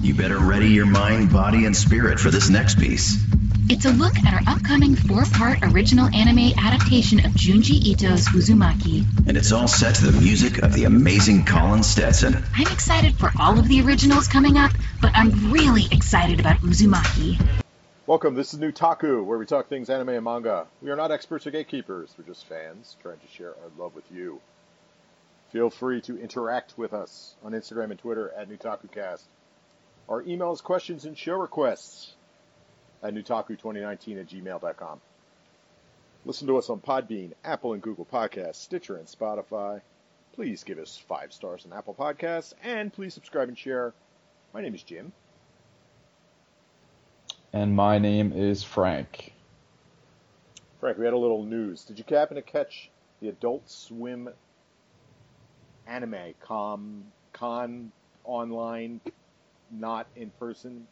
You better ready your mind, body, and spirit for this next piece. It's a look at our upcoming four-part original anime adaptation of Junji Ito's Uzumaki. And it's all set to the music of the amazing Colin Stetson. I'm excited for all of the originals coming up, but I'm really excited about Uzumaki. Welcome, this is Newtaku, where we talk things anime and manga. We are not experts or gatekeepers, we're just fans trying to share our love with you. Feel free to interact with us on Instagram and Twitter at NewtakuCast. Our email is questions and show requests at newtaku2019 at gmail.com. Listen to us on Podbean, Apple and Google Podcasts, Stitcher, and Spotify. Please give us five stars on Apple Podcasts, and please subscribe and share. My name is Jim. And my name is Frank. Frank, we had a little news. Did you happen to catch the Adult Swim anime com con online, not in person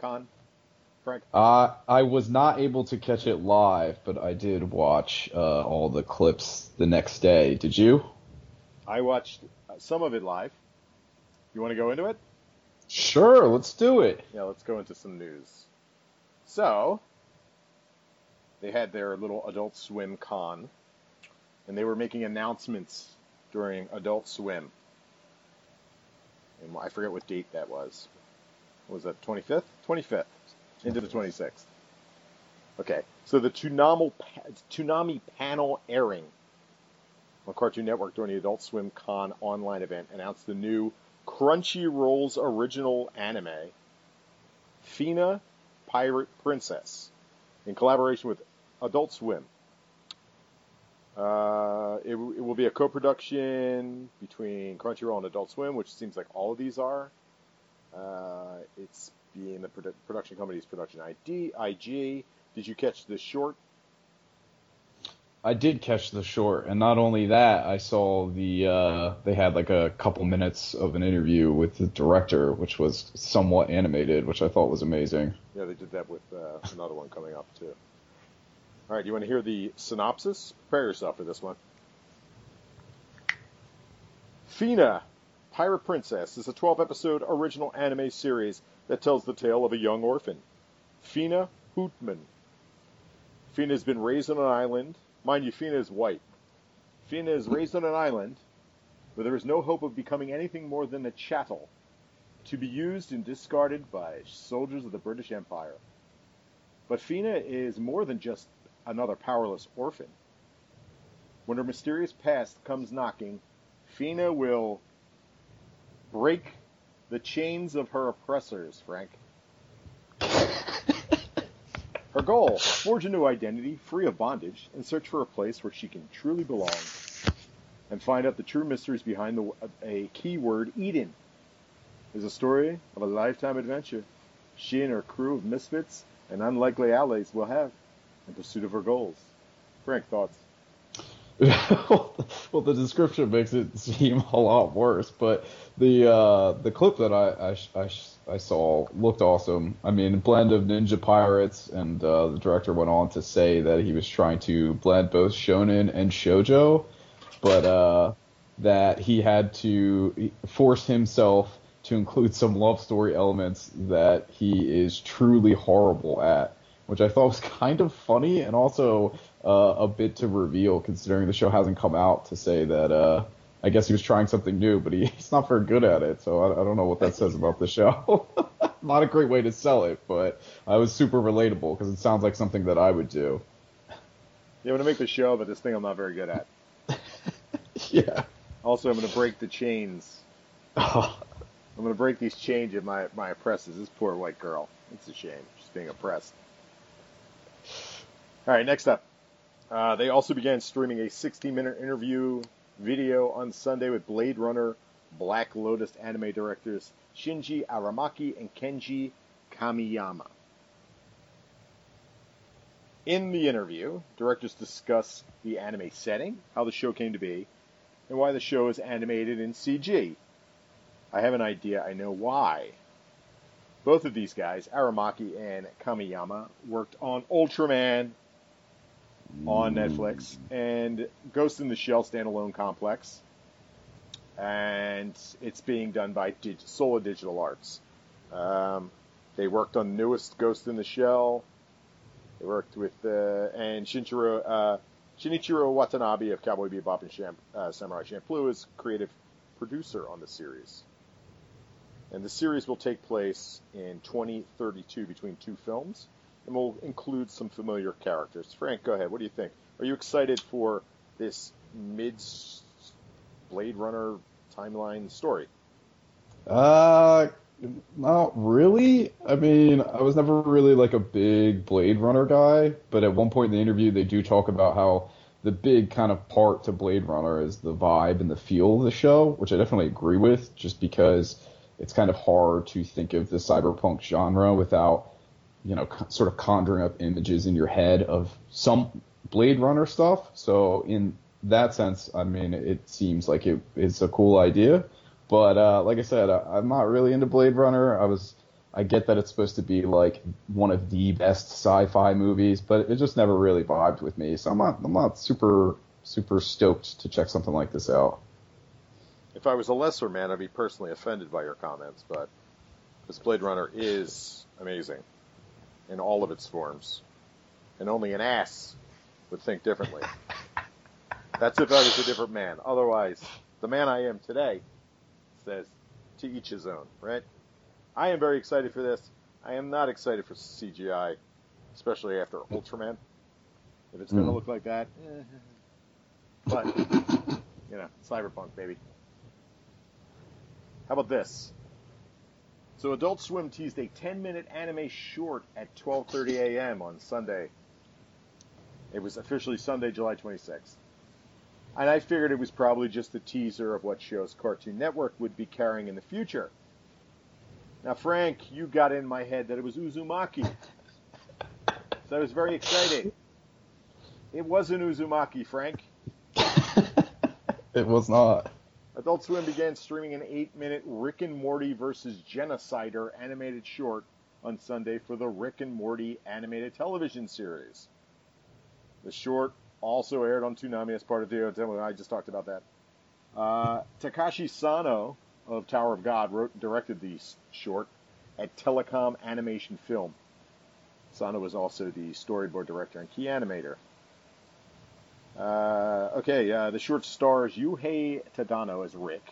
con? Frank? Uh, I was not able to catch it live, but I did watch uh, all the clips the next day. Did you? I watched uh, some of it live. You want to go into it? Sure, let's do it. Yeah, let's go into some news. So, they had their little Adult Swim con, and they were making announcements during Adult Swim. And I forget what date that was. Was that 25th? 25th into the 26th. Okay, so the Toonami panel airing on Cartoon Network during the Adult Swim Con online event announced the new Crunchyroll's original anime, Fena Pirate Princess, in collaboration with Adult Swim. Uh, it, it, will be a co-production between Crunchyroll and Adult Swim, which seems like all of these are. Uh, it's being the produ- production company's production ID, IG. Did you catch the short? I did catch the short, and not only that, I saw the uh, they had like a couple minutes of an interview with the director, which was somewhat animated, which I thought was amazing. Yeah, they did that with uh, another one coming up too. All right, do you want to hear the synopsis? Prepare yourself for this one. Fena, Pirate Princess, is a 12 episode original anime series that tells the tale of a young orphan, Fena Houtman. Fena has been raised on an island. Mind you, Fena is white. Fena is raised on an island where there is no hope of becoming anything more than a chattel to be used and discarded by soldiers of the British Empire. But Fena is more than just another powerless orphan. When her mysterious past comes knocking, Fena will break the chains of her oppressors, Frank. her goal, forge a new identity, free of bondage, and search for a place where she can truly belong. And find out the true mysteries behind the, a keyword Eden. Is a story of a lifetime adventure she and her crew of misfits and unlikely allies will have in pursuit of her goals. Frank, thoughts? well, the description makes it seem a lot worse, but the uh, the clip that I, I, I, I, saw looked awesome. I mean, blend of ninja pirates, and uh, the director went on to say that he was trying to blend both shonen and shojo, but uh, that he had to force himself to include some love story elements that he is truly horrible at, which I thought was kind of funny and also uh, a bit to reveal, considering the show hasn't come out to say that. Uh, I guess he was trying something new, but he, he's not very good at it. So I, I don't know what that says about the show. not a great way to sell it, but I was super relatable because it sounds like something that I would do. Yeah, I'm gonna make the show, but this thing I'm not very good at. yeah. Also, I'm gonna break the chains. Oh. I'm gonna break these chains of my my oppressors. This poor white girl. It's a shame. She's being oppressed. All right, next up. Uh, they also began streaming a 60 minute interview video on Sunday with Blade Runner Black Lotus anime directors Shinji Aramaki and Kenji Kamiyama. In the interview, directors discuss the anime setting, how the show came to be, and why the show is animated in CG. I have an idea, I know why. Both of these guys, Aramaki and Kamiyama, worked on Ultraman on Netflix and Ghost in the Shell standalone complex. And it's being done by Dig- Sola Digital Arts. Um, they worked on the newest Ghost in the Shell. They worked with uh, and Shinichiro uh, Shinichiro Watanabe of Cowboy Bebop and Sham, uh, Samurai Champloo is creative producer on the series. And the series will take place in 2032 between two films and we'll include some familiar characters. Frank, go ahead. What do you think? Are you excited for this mid Blade Runner timeline story? Uh, not really. I mean, I was never really like a big Blade Runner guy, but at one point in the interview, they do talk about how the big kind of part to Blade Runner is the vibe and the feel of the show, which I definitely agree with, just because it's kind of hard to think of the cyberpunk genre without, you know, sort of conjuring up images in your head of some Blade Runner stuff. So in that sense, I mean, it seems like it is a cool idea. But uh, like I said, I, I'm not really into Blade Runner. I was, I get that it's supposed to be like one of the best sci-fi movies, but it just never really vibed with me. So I'm not, I'm not super, super stoked to check something like this out. If I was a lesser man, I'd be personally offended by your comments, but this Blade Runner is amazing in all of its forms, and only an ass would think differently. That's if I was a different man. Otherwise, the man I am today says to each his own, right? I am very excited for this. I am not excited for CGI, especially after Ultraman. If it's going to Mm. look like that, eh. but you know, cyberpunk, baby. How about this? So Adult Swim teased a 10-minute anime short at 12:30 a.m. on Sunday. It was officially Sunday, July 26th. And I figured it was probably just a teaser of what shows Cartoon Network would be carrying in the future. Now, Frank, you got in my head that it was Uzumaki. So I was very excited. It wasn't Uzumaki, Frank. it was not. Adult Swim began streaming an eight-minute Rick and Morty versus Genocider animated short on Sunday for the Rick and Morty animated television series. The short also aired on Toonami as part of the I just talked about that. Uh, Takashi Sano of Tower of God wrote and directed the short at Telecom Animation Film. Sano was also the storyboard director and key animator. Uh, okay, uh, the short stars Yuhei Tadano as Rick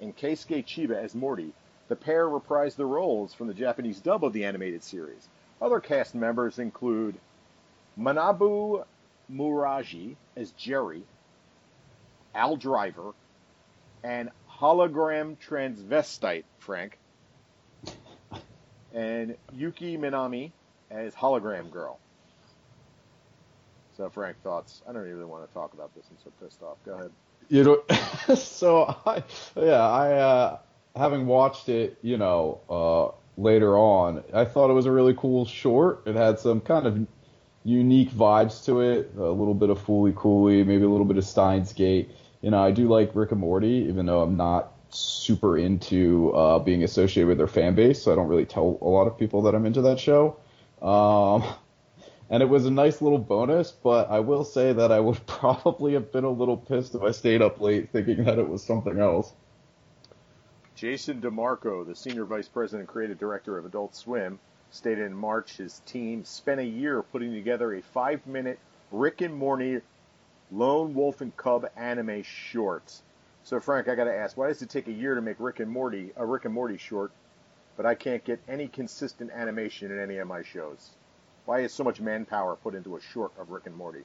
and Keisuke Chiba as Morty. The pair reprised their roles from the Japanese dub of the animated series. Other cast members include Manabu Muraji as Jerry, Al Driver, and hologram transvestite Frank, and Yuki Minami as hologram girl. So, Frank, thoughts? I don't really want to talk about this. I'm so pissed off. Go ahead. You know, so I, yeah, I, uh, having watched it, you know, uh, later on, I thought it was a really cool short. It had some kind of unique vibes to it, a little bit of Fooly Cooly, maybe a little bit of Steins Gate. You know, I do like Rick and Morty, even though I'm not super into uh, being associated with their fan base, so I don't really tell a lot of people that I'm into that show. Um, and it was a nice little bonus, but I will say that I would probably have been a little pissed if I stayed up late thinking that it was something else. Jason DeMarco, the senior vice president and creative director of Adult Swim, stated in March his team spent a year putting together a five minute Rick and Morty Lone Wolf and Cub anime short. So, Frank, I got to ask, why does it take a year to make Rick and Morty a Rick and Morty short, but I can't get any consistent animation in any of my shows? Why is so much manpower put into a short of Rick and Morty?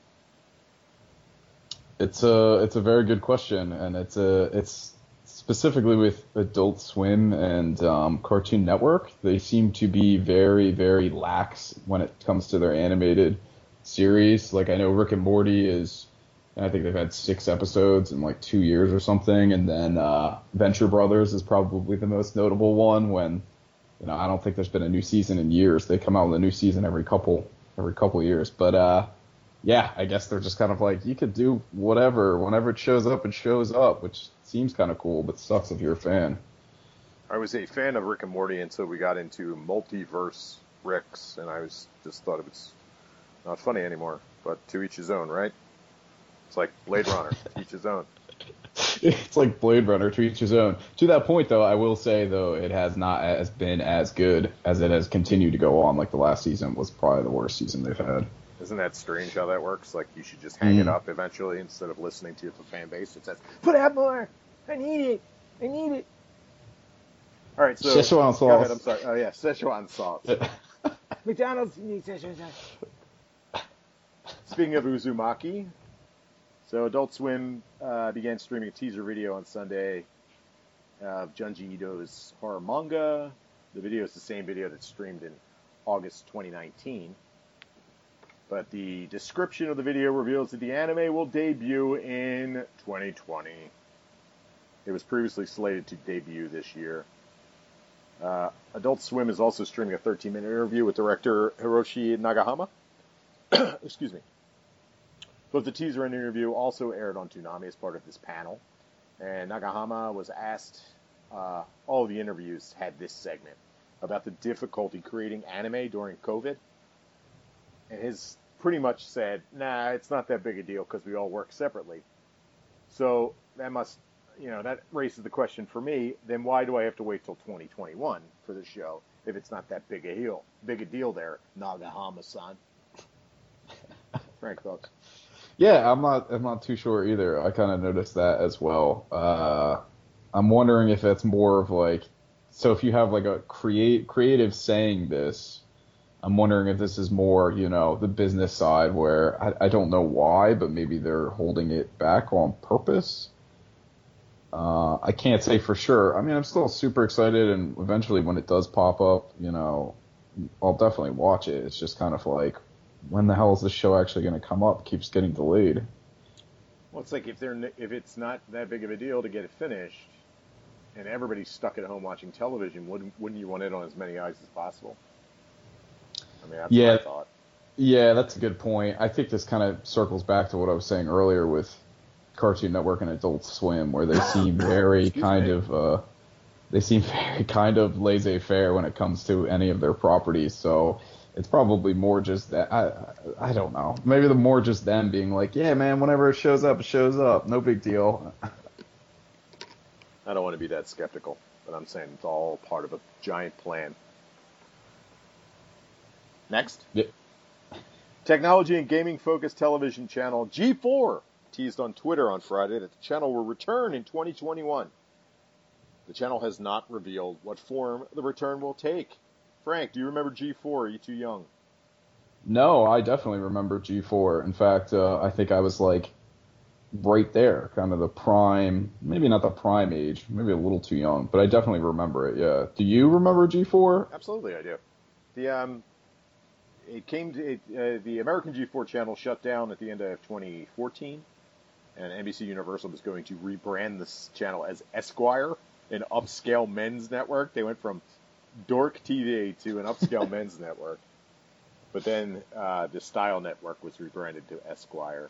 It's a it's a very good question, and it's a it's specifically with Adult Swim and um, Cartoon Network. They seem to be very very lax when it comes to their animated series. Like I know Rick and Morty is, I think they've had six episodes in like two years or something, and then uh, Venture Brothers is probably the most notable one. When you know I don't think there's been a new season in years. They come out with a new season every couple every couple years, but uh, yeah, I guess they're just kind of like you could do whatever whenever it shows up. It shows up, which seems kind of cool, but sucks if you're a fan. I was a fan of Rick and Morty until we got into multiverse Ricks, and I was just thought it was not funny anymore. But to each his own, right? It's like Blade Runner, each his own. It's like Blade Runner to each his own. To that point, though, I will say though it has not as been as good as it has continued to go on. Like the last season was probably the worst season they've had. Isn't that strange how that works? Like you should just hang it Mm. up eventually instead of listening to the fan base that says, "Put out more. I need it. I need it." All right, so Szechuan Go ahead. I'm sorry. Oh yeah, Szechuan sauce. McDonald's needs Szechuan sauce. Speaking of Uzumaki, so Adult Swim uh, began streaming a teaser video on Sunday of Junji Ito's horror manga. The video is the same video that streamed in August 2019. But the description of the video reveals that the anime will debut in 2020. It was previously slated to debut this year. Uh, Adult Swim is also streaming a 13 minute interview with director Hiroshi Nagahama. Excuse me. Both the teaser and interview also aired on Toonami as part of this panel. And Nagahama was asked, uh, all the interviews had this segment about the difficulty creating anime during COVID. And his pretty much said, nah, it's not that big a deal because we all work separately. So that must, you know, that raises the question for me, then why do I have to wait till 2021 for the show if it's not that big a deal? Big a deal there, Nagahama-san. Frank thoughts? Yeah, I'm not. I'm not too sure either. I kind of noticed that as well. Uh, I'm wondering if it's more of like, so if you have like a create creative saying this, I'm wondering if this is more, you know, the business side where I, I don't know why, but maybe they're holding it back on purpose. Uh, I can't say for sure. I mean, I'm still super excited, and eventually when it does pop up, you know, I'll definitely watch it. It's just kind of like, when the hell is this show actually going to come up? Keeps getting delayed. Well, it's like if they're if it's not that big of a deal to get it finished, and everybody's stuck at home watching television, wouldn't wouldn't you want it on as many eyes as possible? I mean, that's Yeah. what I thought. Yeah, that's a good point. I think this kind of circles back to what I was saying earlier with Cartoon Network and Adult Swim, where they seem very kind me. of uh, they seem very kind of laissez-faire when it comes to any of their properties. So it's probably more just that I I don't know. Maybe the more just them being like, yeah, man, whenever it shows up, it shows up. No big deal. I don't want to be that skeptical, but I'm saying it's all part of a giant plan. Next. Yep. Technology and gaming focused television channel G4 teased on Twitter on Friday that the channel will return in 2021. The channel has not revealed what form the return will take. Frank, do you remember G4? Are you too young? No, I definitely remember G4. In fact, uh, I think I was like right there, kind of the prime, maybe not the prime age, maybe a little too young, but I definitely remember it. Yeah. Do you remember G4? Absolutely, I do. The um, it came to it, uh, the American G4 channel shut down at the end of 2014, and NBC Universal was going to rebrand this channel as Esquire, an upscale men's network. They went from Dork TV to an upscale men's network, but then uh, the Style Network was rebranded to Esquire.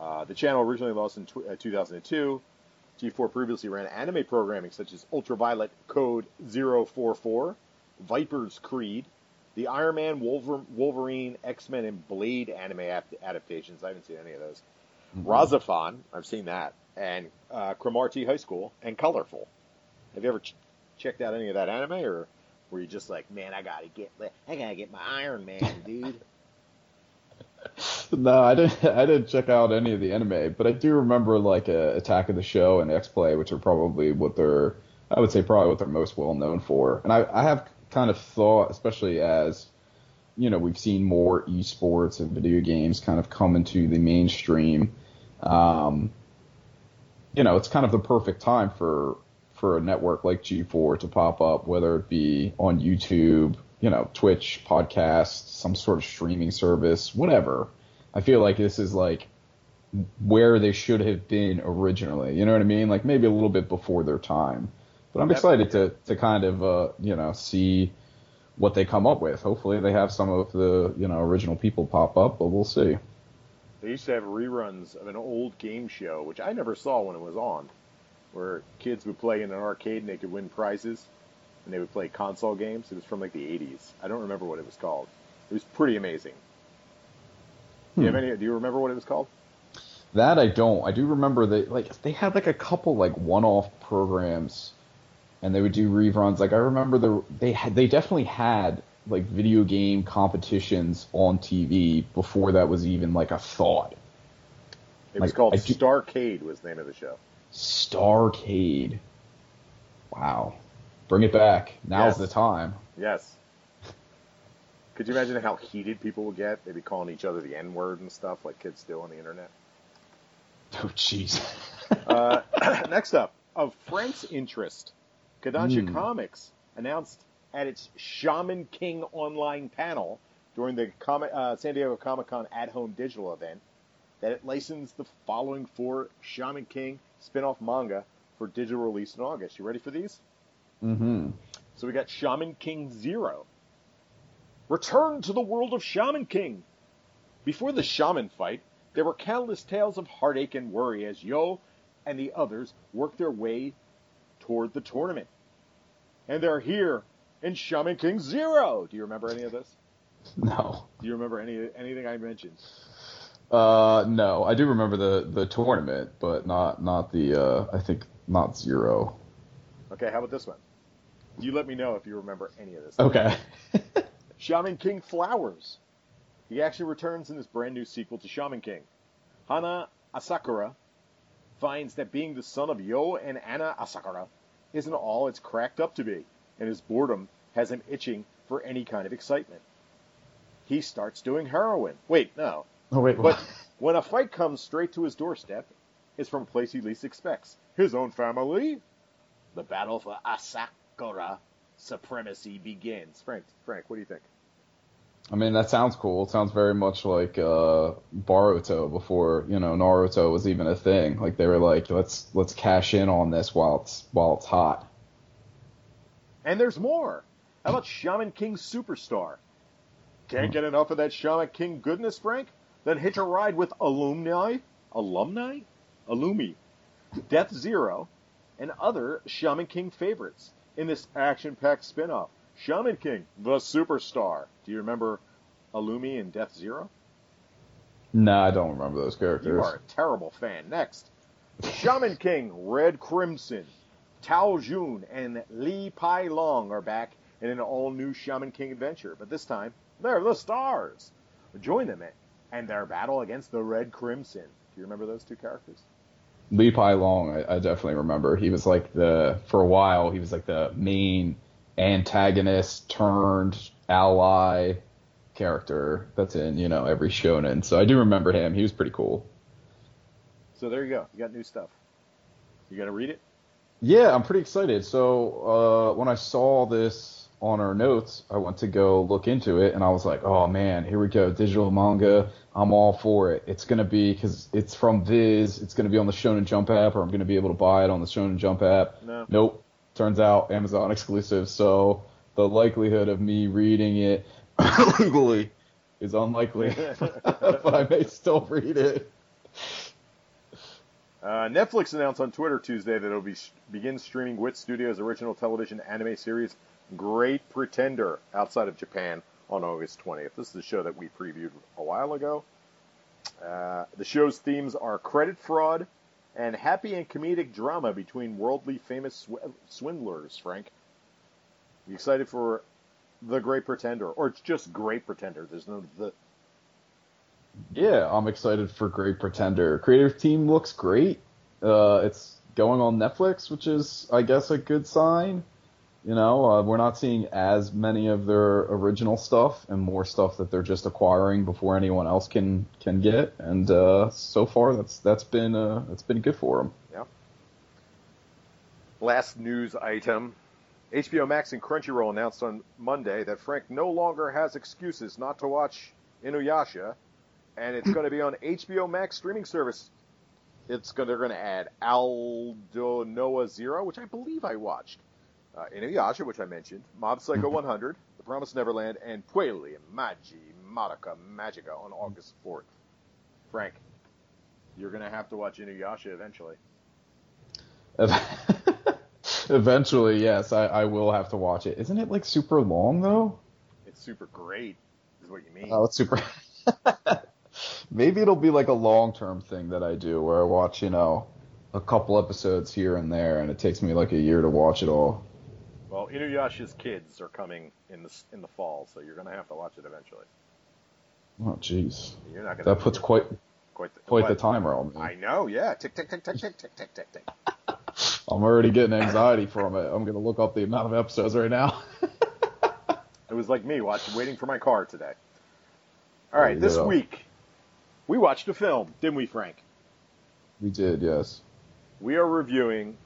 Uh, the channel originally launched in tw- uh, 2002. G4 previously ran anime programming such as Ultraviolet Code 044, Viper's Creed, the Iron Man, Wolver- Wolverine, X Men, and Blade anime ap- adaptations. I haven't seen any of those. RahXephon, I've seen that, and uh, Cromartie High School, and Colorful. Have you ever ch- checked out any of that anime, or were you just like, man, I gotta get, I gotta get my Iron Man, dude? No, I didn't. I didn't check out any of the anime, but I do remember like uh, Attack of the Show and X Play, which are probably what they're. I would say probably what they're most well known for. And I, I have kind of thought, especially as you know, we've seen more esports and video games kind of come into the mainstream. Um, you know, it's kind of the perfect time for for a network like G4 to pop up, whether it be on YouTube, you know, Twitch, podcast, some sort of streaming service, whatever. I feel like this is like where they should have been originally. You know what I mean? Like maybe a little bit before their time. But I'm excited to to kind of uh, you know see what they come up with. Hopefully they have some of the you know original people pop up, but we'll see. They used to have reruns of an old game show, which I never saw when it was on, where kids would play in an arcade and they could win prizes, and they would play console games. It was from like the 80s. I don't remember what it was called. It was pretty amazing. Do you have Hmm. any? Do you remember what it was called? That I don't. I do remember that like they had like a couple like one-off programs, and they would do reruns. Like I remember the they had they definitely had like video game competitions on TV before that was even like a thought. It was Like, called I do- Starcade. Was the name of the show. Starcade. Wow. Bring it back. Now's Yes. the time. Yes. Could you imagine how heated people would get? They'd be calling each other the N word and stuff like kids do on the internet. Oh jeez. Uh, next up, of Frank's interest, Kodansha Hmm. Comics announced at its Shaman King online panel during the Comic, uh, San Diego Comic Con at home digital event that it licensed the following four Shaman King spin off manga for digital release in August. You ready for these? mm-hmm. So we got Shaman King Zero. Return to the world of Shaman King. Before the shaman fight, there were countless tales of heartache and worry as Yo and the others worked their way toward the tournament. And they're here in Shaman King Zero. Do you remember any of this? No. Do you remember any anything I mentioned? Uh, no. I do remember the the tournament, but not not the uh I think not zero. Okay, how about this one? You let me know if you remember any of this. Okay. Shaman King Flowers. He actually returns in this brand new sequel to Shaman King. Hana Asakura finds that being the son of Yo and Anna Asakura isn't all it's cracked up to be, and his boredom has him itching for any kind of excitement. He starts doing heroin. Wait, no. Oh wait. But when a fight comes straight to his doorstep, it's from a place he least expects his own family. The battle for Asakura supremacy begins. Frank, Frank, what do you think? I mean, that sounds cool. It sounds very much like uh, Boruto before you know Naruto was even a thing. Like they were like, let's let's cash in on this while it's while it's hot. And there's more. How about Shaman King Superstar? Can't get enough of that Shaman King goodness, Frank? Then hitch a ride with alumni, alumni, alumi, Death Zero, and other Shaman King favorites in this action-packed spin-off. Shaman King, the Superstar. Do you remember Alumi and Death Zero? No, I don't remember those characters. You are a terrible fan. Next, Shaman King, Red Crimson, Tao Jun, and Li Pai Long are back in an all-new Shaman King adventure, but this time they're the stars. Join them in and their battle against the Red Crimson. Do you remember those two characters? Li Pai Long, I, I definitely remember. He was like the for a while. He was like the main antagonist turned ally character that's in you know every shonen. So I do remember him. He was pretty cool. So there you go. You got new stuff. You gonna read it? Yeah, I'm pretty excited. So uh, when I saw this on our notes, I went to go look into it, and I was like, "Oh man, here we go, digital manga. I'm all for it. It's gonna be because it's from Viz. It's gonna be on the Shonen Jump app, or I'm gonna be able to buy it on the Shonen Jump app. No. Nope. Turns out Amazon exclusive. So the likelihood of me reading it legally is unlikely, but I may still read it. Uh, Netflix announced on Twitter Tuesday that it'll be begin streaming Wit Studios' original television anime series Great Pretender outside of Japan on August 20th. This is a show that we previewed a while ago. Uh, the show's themes are credit fraud and happy and comedic drama between worldly famous sw- swindlers. Frank, you excited for The Great Pretender, or it's just Great Pretender? There's no the. Yeah, I'm excited for Great Pretender. Creative team looks great. Uh, it's going on Netflix, which is, I guess, a good sign. You know, uh, we're not seeing as many of their original stuff and more stuff that they're just acquiring before anyone else can can get. And uh, so far, that's that's been uh, that's been good for them. Yeah. Last news item. HBO Max and Crunchyroll announced on Monday that Frank no longer has excuses not to watch Inuyasha, and it's going to be on HBO Max streaming service. It's going they're going to add Aldnoah.Zero, which I believe I watched, uh, Inuyasha, which I mentioned, Mob Psycho 100, The Promised Neverland, and Puella Magi Madoka Magica on August 4th. Frank, you're going to have to watch Inuyasha eventually. Eventually, yes, I, I will have to watch it. Isn't it like super long though? It's super great, is what you mean. Oh, it's super. maybe it'll be like a long term thing that I do where I watch, you know, a couple episodes here and there, and it takes me like a year to watch it all. Well, Inuyasha's kids are coming in the in the fall, so you're gonna have to watch it eventually. Oh, jeez. You're not gonna. That puts quite quite the, quite the timer on me. I know, yeah. Tick tick tick tick tick tick tick tick tick. I'm already getting anxiety from it. I'm gonna look up the amount of episodes right now. It was like me watching, waiting for my car today. All right, this week we watched a film, didn't we, Frank? we did, yes. We are reviewing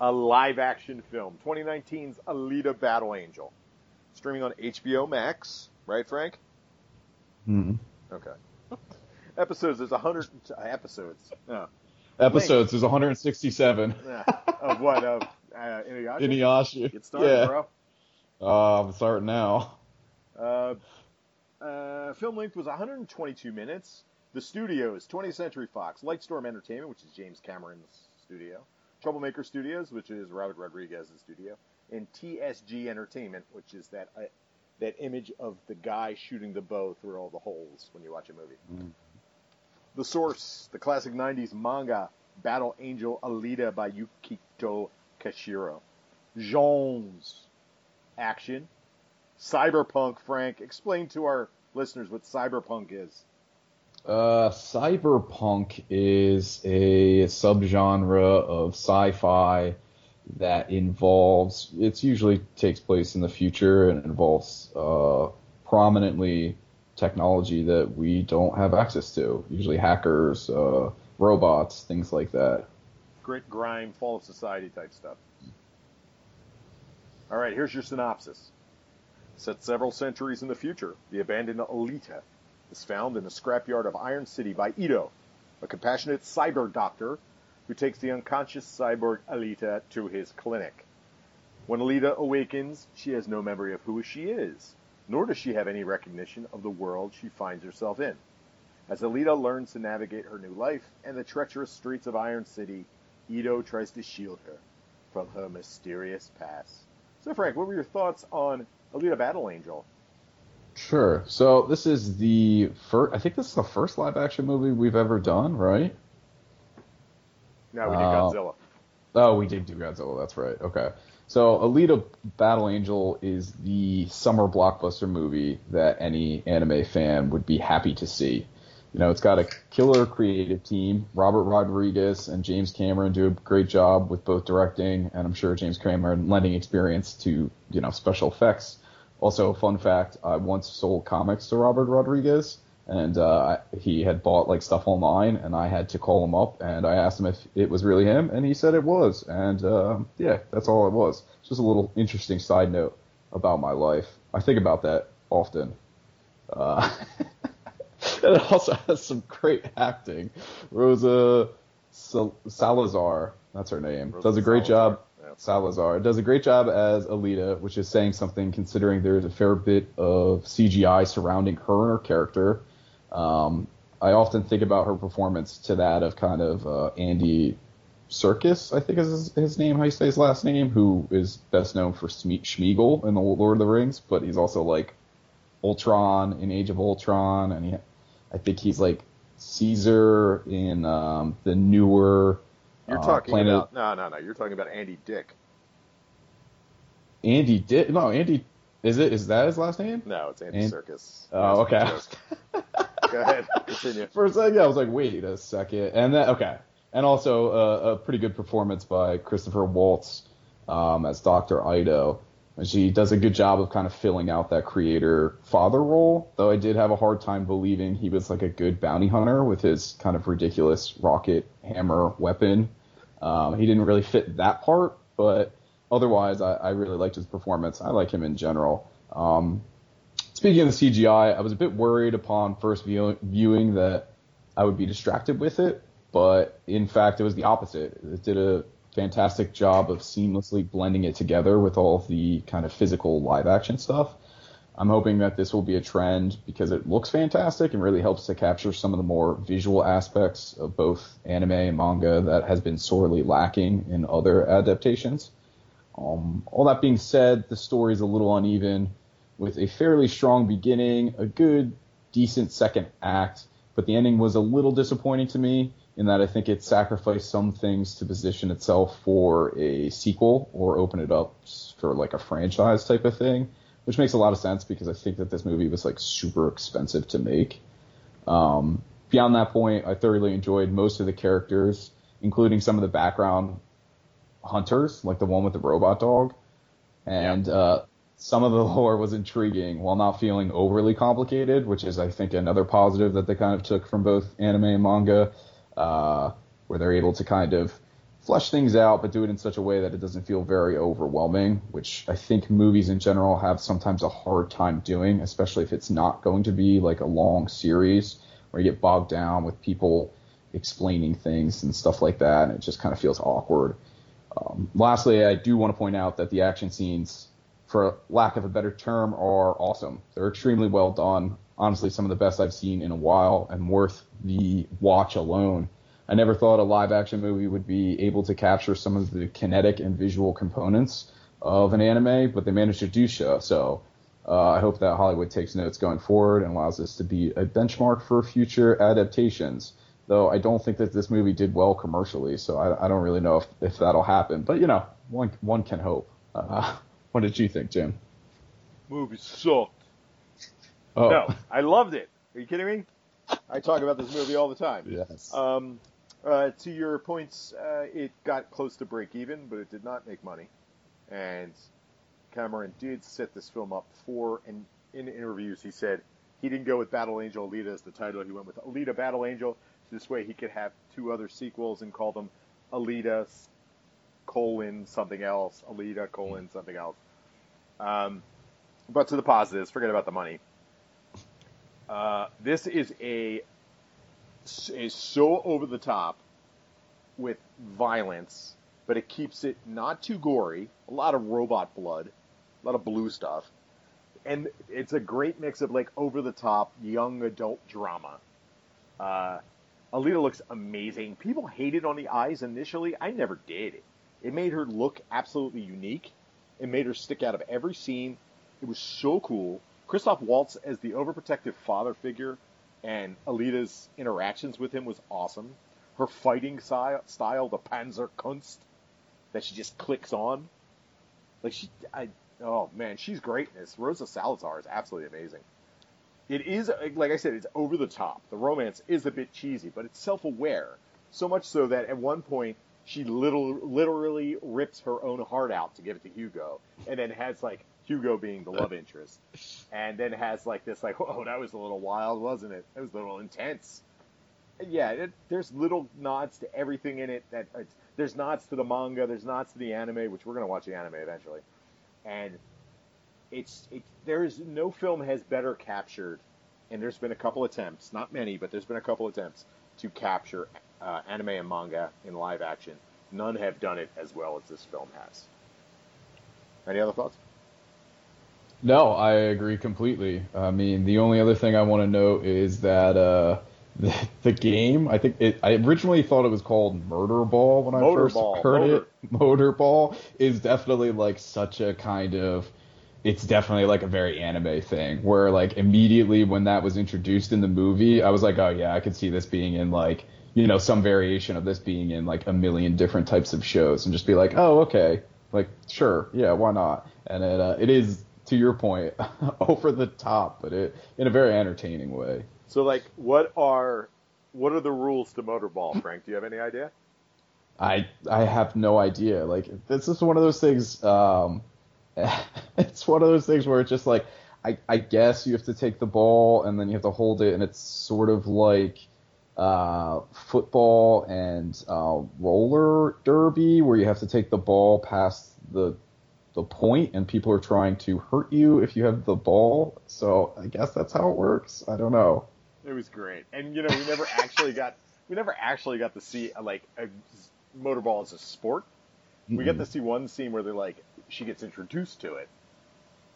a live-action film, 2019's Alita: Battle Angel, streaming on HBO Max. Right, Frank? hmm Okay. Episodes is 100 uh, episodes. Uh, Episodes There's 167. uh, of what? Of uh, Inuyasha? Inuyasha. Get started, yeah. bro. Uh, I'm starting now. Uh, uh, film length was 122 minutes. The studios, 20th Century Fox, Lightstorm Entertainment, which is James Cameron's studio, Troublemaker Studios, which is Robert Rodriguez's studio, and TSG Entertainment, which is that uh, that image of the guy shooting the bow through all the holes when you watch a movie. Mm. The source, the classic 90s manga Battle Angel Alita by Yukito Kishiro. Jones, action, cyberpunk. Frank, explain to our listeners what cyberpunk is. Uh, cyberpunk is a subgenre of sci-fi that involves. It usually takes place in the future and involves uh, prominently technology that we don't have access to. Usually hackers, uh, robots, things like that. Grit, grime, fall of society type stuff. All right, here's your synopsis. Set several centuries in the future, the abandoned Alita is found in the scrapyard of Iron City by Ido, a compassionate cyber doctor who takes the unconscious cyborg Alita to his clinic. When Alita awakens, she has no memory of who she is, nor does she have any recognition of the world she finds herself in. As Alita learns to navigate her new life and the treacherous streets of Iron City, Ido tries to shield her from her mysterious past. So, Frank, what were your thoughts on Alita Battle Angel? Sure. So this is the first. I think this is the first live-action movie we've ever done, right? Now we did Uh, Godzilla. Oh, we did do Godzilla. That's right. Okay. So, Alita Battle Angel is the summer blockbuster movie that any anime fan would be happy to see. You know, it's got a killer creative team. Robert Rodriguez and James Cameron do a great job with both directing, and I'm sure James Cameron lending experience to you know special effects. Also, fun fact: I once sold comics to Robert Rodriguez, and uh, he had bought like stuff online, and I had to call him up, and I asked him if it was really him, and he said it was, and uh, yeah, that's all it was. Just a little interesting side note about my life. I think about that often. Uh, and it also has some great acting. Rosa Sal- Salazar, that's her name, Rosa does a great Salazar, job. Salazar does a great job as Alita, which is saying something considering there's a fair bit of CGI surrounding her and her character. Um, I often think about her performance to that of kind of uh, Andy Serkis, I think is his, his name, how you say his last name, who is best known for Sméagol in the Lord of the Rings, but he's also like Ultron in Age of Ultron, and he, I think he's like Caesar in um, the newer. You're uh, talking Planet about no, no, no. You're talking about Andy Dick. Andy did no Andy is it is that his last name? No, it's Andy And- Serkis. Oh, okay. Go ahead, continue. For a second, I was like, wait a second, and then okay, and also uh, a pretty good performance by Christopher Waltz um, as Doctor Ido. And she does a good job of kind of filling out that creator father role. Though I did have a hard time believing he was like a good bounty hunter with his kind of ridiculous rocket hammer weapon. Um, he didn't really fit that part, but otherwise, I, I really liked his performance. I like him in general. Um, Speaking of the CGI, I was a bit worried upon first view- viewing that I would be distracted with it, but in fact, it was the opposite. It did a fantastic job of seamlessly blending it together with all the kind of physical live action stuff. I'm hoping that this will be a trend because it looks fantastic and really helps to capture some of the more visual aspects of both anime and manga that has been sorely lacking in other adaptations. Um, all that being said, the story is a little uneven with a fairly strong beginning, a good, decent second act, but the ending was a little disappointing to me in that I think it sacrificed some things to position itself for a sequel or open it up for like a franchise type of thing, which makes a lot of sense because I think that this movie was like super expensive to make. Um, beyond that point, I thoroughly enjoyed most of the characters, including some of the background hunters, like the one with the robot dog. And yeah. uh, some of the lore was intriguing while not feeling overly complicated, which is, I think, another positive that they kind of took from both anime and manga, uh, where they're able to kind of flesh things out, but do it in such a way that it doesn't feel very overwhelming, which I think movies in general have sometimes a hard time doing, especially if it's not going to be like a long series where you get bogged down with people explaining things and stuff like that, and it just kind of feels awkward. Um, lastly, I do want to point out that the action scenes, for lack of a better term, are awesome. They're extremely well done. Honestly, some of the best I've seen in a while and worth the watch alone. I never thought a live action movie would be able to capture some of the kinetic and visual components of an anime, but they managed to do so. So uh, I hope that Hollywood takes notes going forward and allows this to be a benchmark for future adaptations though I don't think that this movie did well commercially, so I, I don't really know if, if that'll happen. But you know, one one can hope. Uh, what did you think, Jim? Movie sucked. Oh. No, I loved it. Are you kidding me? I talk about this movie all the time. Yes. Um, uh, to your points, uh, it got close to break even, but it did not make money. And Cameron did set this film up for, and in interviews he said he didn't go with Battle Angel Alita as the title. He went with Alita Battle Angel So this way he could have two other sequels and call them Alita colon something else, Alita colon something else. Um, but to the positives, forget about the money. Uh, this is a is so over the top with violence, but it keeps it not too gory. A lot of robot blood, a lot of blue stuff, and it's a great mix of like over the top young adult drama. Uh, Alita looks amazing. People hated on the eyes initially. I never did. It made her look absolutely unique. It made her stick out of every scene. It was so cool. Christoph Waltz as the overprotective father figure and Alita's interactions with him was awesome. Her fighting style, the Panzerkunst, that she just clicks on. Like she, I, oh man, she's great. Rosa Salazar is absolutely amazing it is like I said, it's over the top. The romance is a bit cheesy, but it's self-aware. So much so that at one point she little, literally rips her own heart out to give it to Hugo, and then has like Hugo being the love interest, and then has like this like, oh, that was a little wild, wasn't it? That was a little intense. Yeah, it, there's little nods to everything in it. That there's nods to the manga, there's nods to the anime, which we're gonna watch the anime eventually, and it's it, there's no film has better captured, and there's been a couple attempts, not many, but there's been a couple attempts to capture uh, anime and manga in live action. None have done it as well as this film has. Any other thoughts? No, I agree completely. I mean, the only other thing I want to note is that uh, the, the game, I think it, I originally thought it was called Murder Ball when I Motor first ball. heard Motor. it. Motor Ball is definitely like such a kind of it's definitely like a very anime thing where like immediately when that was introduced in the movie, I was like, oh yeah, I could see this being in like you know some variation of this being in like a million different types of shows and just be like, oh okay, like sure, yeah, why not? And it uh, it is to your point over the top, but it in a very entertaining way. So like, what are what are the rules to Motorball, Frank? Do you have any idea? I I have no idea. Like this is one of those things. Um, it's one of those things where it's just like I, I guess you have to take the ball and then you have to hold it, and it's sort of like uh, football and uh, roller derby, where you have to take the ball past the the point, and people are trying to hurt you if you have the ball. So I guess that's how it works. I don't know. It was great, and you know we never actually got we never actually got to see like a motorball as a sport. We get to see one scene where they're like, she gets introduced to it,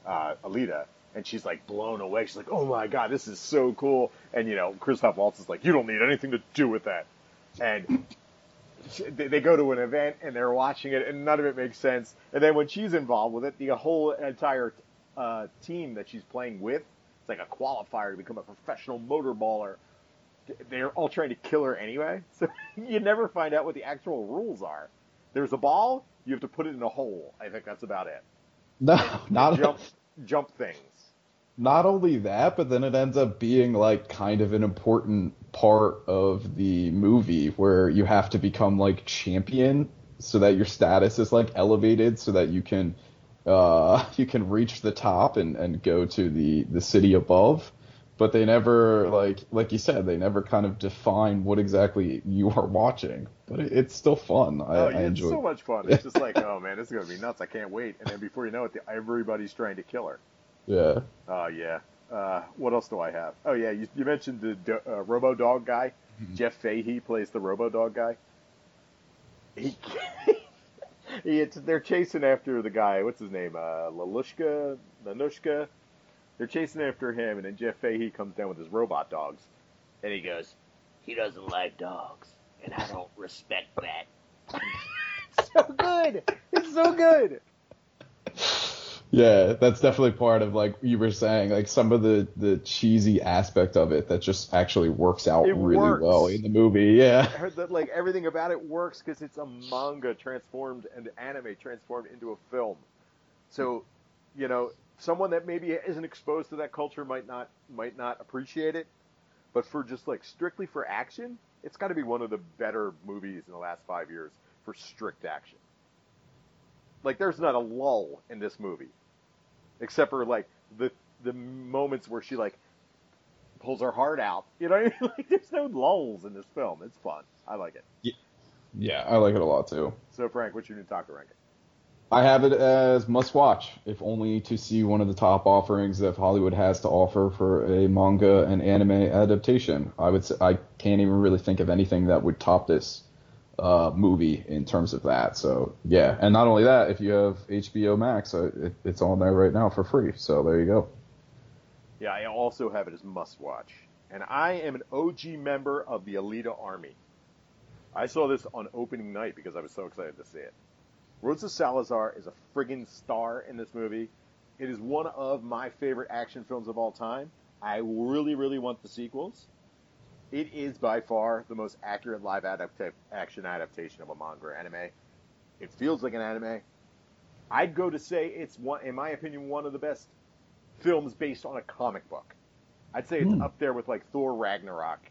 uh, Alita, and she's like blown away. She's like, "Oh my god, this is so cool!" And you know, Christoph Waltz is like, "You don't need anything to do with that." And they go to an event and they're watching it, and none of it makes sense. And then when she's involved with it, the whole entire uh, team that she's playing with, it's like a qualifier to become a professional motorballer. they're all trying to kill her anyway. So you never find out what the actual rules are. There's a ball, you have to put it in a hole. I think that's about it. No, not jump, jump things. not only that, but then it ends up being like kind of an important part of the movie where you have to become like champion so that your status is like elevated so that you can uh you can reach the top and and go to the the city above but they never like like you said they never kind of define what exactly you are watching but it, it's still fun i, Oh, yeah, I it's enjoy so it. much fun. It's just like, oh man, this is gonna be nuts. I can't wait. And then before you know it, the, everybody's trying to kill her. yeah Oh yeah. Uh, what else do I have? Oh yeah, you, you mentioned the do- uh, Robo Dog guy. Jeff Fahey plays the Robo Dog guy. He, he it's, they're chasing after the guy. What's his name? Uh, Lalushka, Nanushka. They're chasing after him, and then Jeff Fahey comes down with his robot dogs, and he goes, "He doesn't like dogs, and I don't respect that." so good. It's so good. Yeah, that's definitely part of like you were saying, like some of the the cheesy aspect of it that just actually works out It really works. well in the movie. Yeah. I heard that like everything about it works because it's a manga transformed and anime transformed into a film. So, you know, someone that maybe isn't exposed to that culture might not might not appreciate it, but for just like strictly for action, it's got to be one of the better movies in the last five years for strict action. Like, there's not a lull in this movie, except for like the the moments where she like pulls her heart out. You know, what I mean? like there's no lulls in this film. It's fun. I like it. Yeah, I like it a lot too. So, Frank, what's your Newtaku ranking? I have it as must watch, if only to see one of the top offerings that Hollywood has to offer for a manga and anime adaptation. I would say I can't even really think of anything that would top this uh, movie in terms of that. So yeah, and not only that, if you have HBO Max, uh, it, it's on there right now for free. So there you go. Yeah, I also have it as must watch. And I am an OG member of the Alita Army. I saw this on opening night because I was so excited to see it. Rosa Salazar is a friggin' star in this movie. It is one of my favorite action films of all time. I really, really want the sequels. It is by far the most accurate live adapta- action adaptation of a manga or anime. It feels like an anime. I'd go to say it's one, in my opinion, one of the best films based on a comic book. I'd say it's Hmm. up there with like Thor Ragnarok,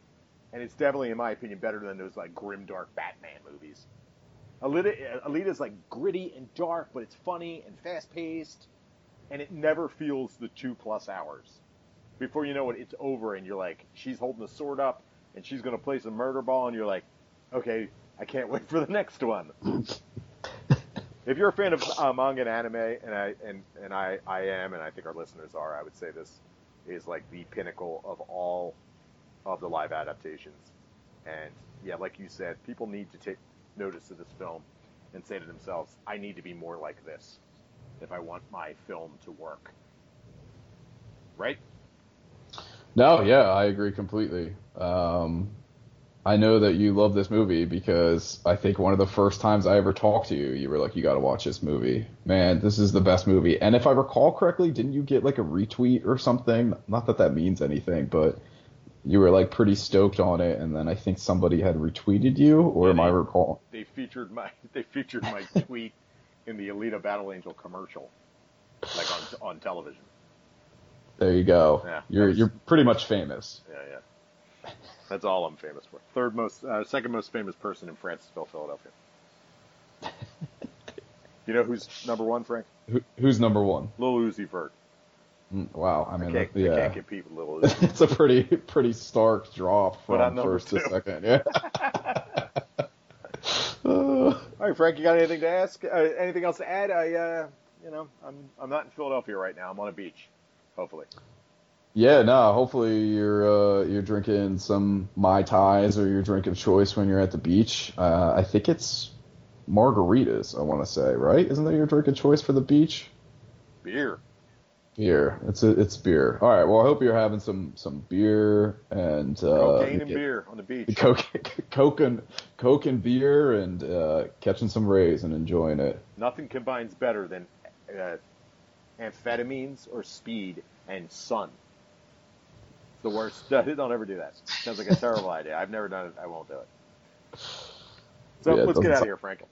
and it's definitely, in my opinion, better than those like grim dark Batman movies. Alita, Alita's like gritty and dark, but it's funny and fast paced, and it never feels the two plus hours. Before you know it, it's over, and you're like, she's holding the sword up, and she's gonna play some murder ball, and you're like, okay, I can't wait for the next one. if you're a fan of uh, manga and anime, and I and and I I am, and I think our listeners are, I would say this is like the pinnacle of all of the live adaptations. And yeah, like you said, people need to take notice of this film and say to themselves, I need to be more like this if I want my film to work. Right? No, yeah, I agree completely. Um, I know that you love this movie because I think one of the first times I ever talked to you, you were like, "You got to watch this movie, man. This is the best movie." And if I recall correctly, didn't you get like a retweet or something? Not that that means anything, but you were like pretty stoked on it, and then I think somebody had retweeted you, or Yeah, am I they- recall? They featured my they featured my tweet in the Alita Battle Angel commercial, like on on television. There you go. Yeah, you're you're pretty much famous. Yeah, yeah. That's all I'm famous for. Third most, uh, second most famous person in Francisville, Philadelphia. you know who's number one, Frank? Who, who's number one? Lil Uzi Vert. Mm, Wow, I I mean, can't, that- yeah. I can't compete with Lil Uzi. it's a pretty pretty stark drop from first to second. Yeah. All right, Frank, you got anything to ask? Uh, anything else to add? I, uh, you know, I'm I'm not in Philadelphia right now. I'm on a beach, hopefully. yeah, no. Hopefully you're uh, you're drinking some mai tais or your drink of choice when you're at the beach. Uh, I think it's margaritas. I want to say, right? Isn't that your drink of choice for the beach? Beer. Beer. It's a, it's beer. All right. Well, I hope you're having some some beer and uh, Cocaine and get- beer on the beach. Coke, Coke and Coke and beer and uh, catching some rays and enjoying it. Nothing combines better than uh, amphetamines or speed and sun. It's the worst. Don't ever do that. Sounds like a terrible idea. I've never done it. I won't do it. So Yeah, let's get out of here, Franklin.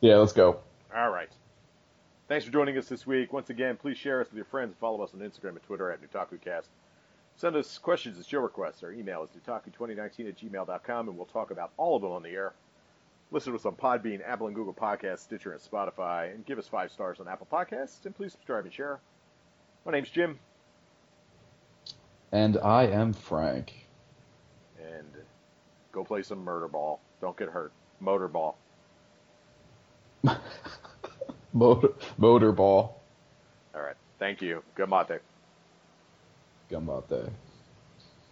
Yeah, let's go. All right. Thanks for joining us this week. Once again, please share us with your friends and follow us on Instagram and Twitter at NewtakuCast. Send us questions and show requests. Our email is newtaku2019 at gmail.com, and we'll talk about all of them on the air. Listen to us on Podbean, Apple and Google Podcasts, Stitcher, and Spotify, and give us five stars on Apple Podcasts, and please subscribe and share. My name's Jim, And I am Frank. and go play some murder ball. Don't get hurt. Motor ball. Motor, motor ball. All right. Thank you. Good mate. Gambate.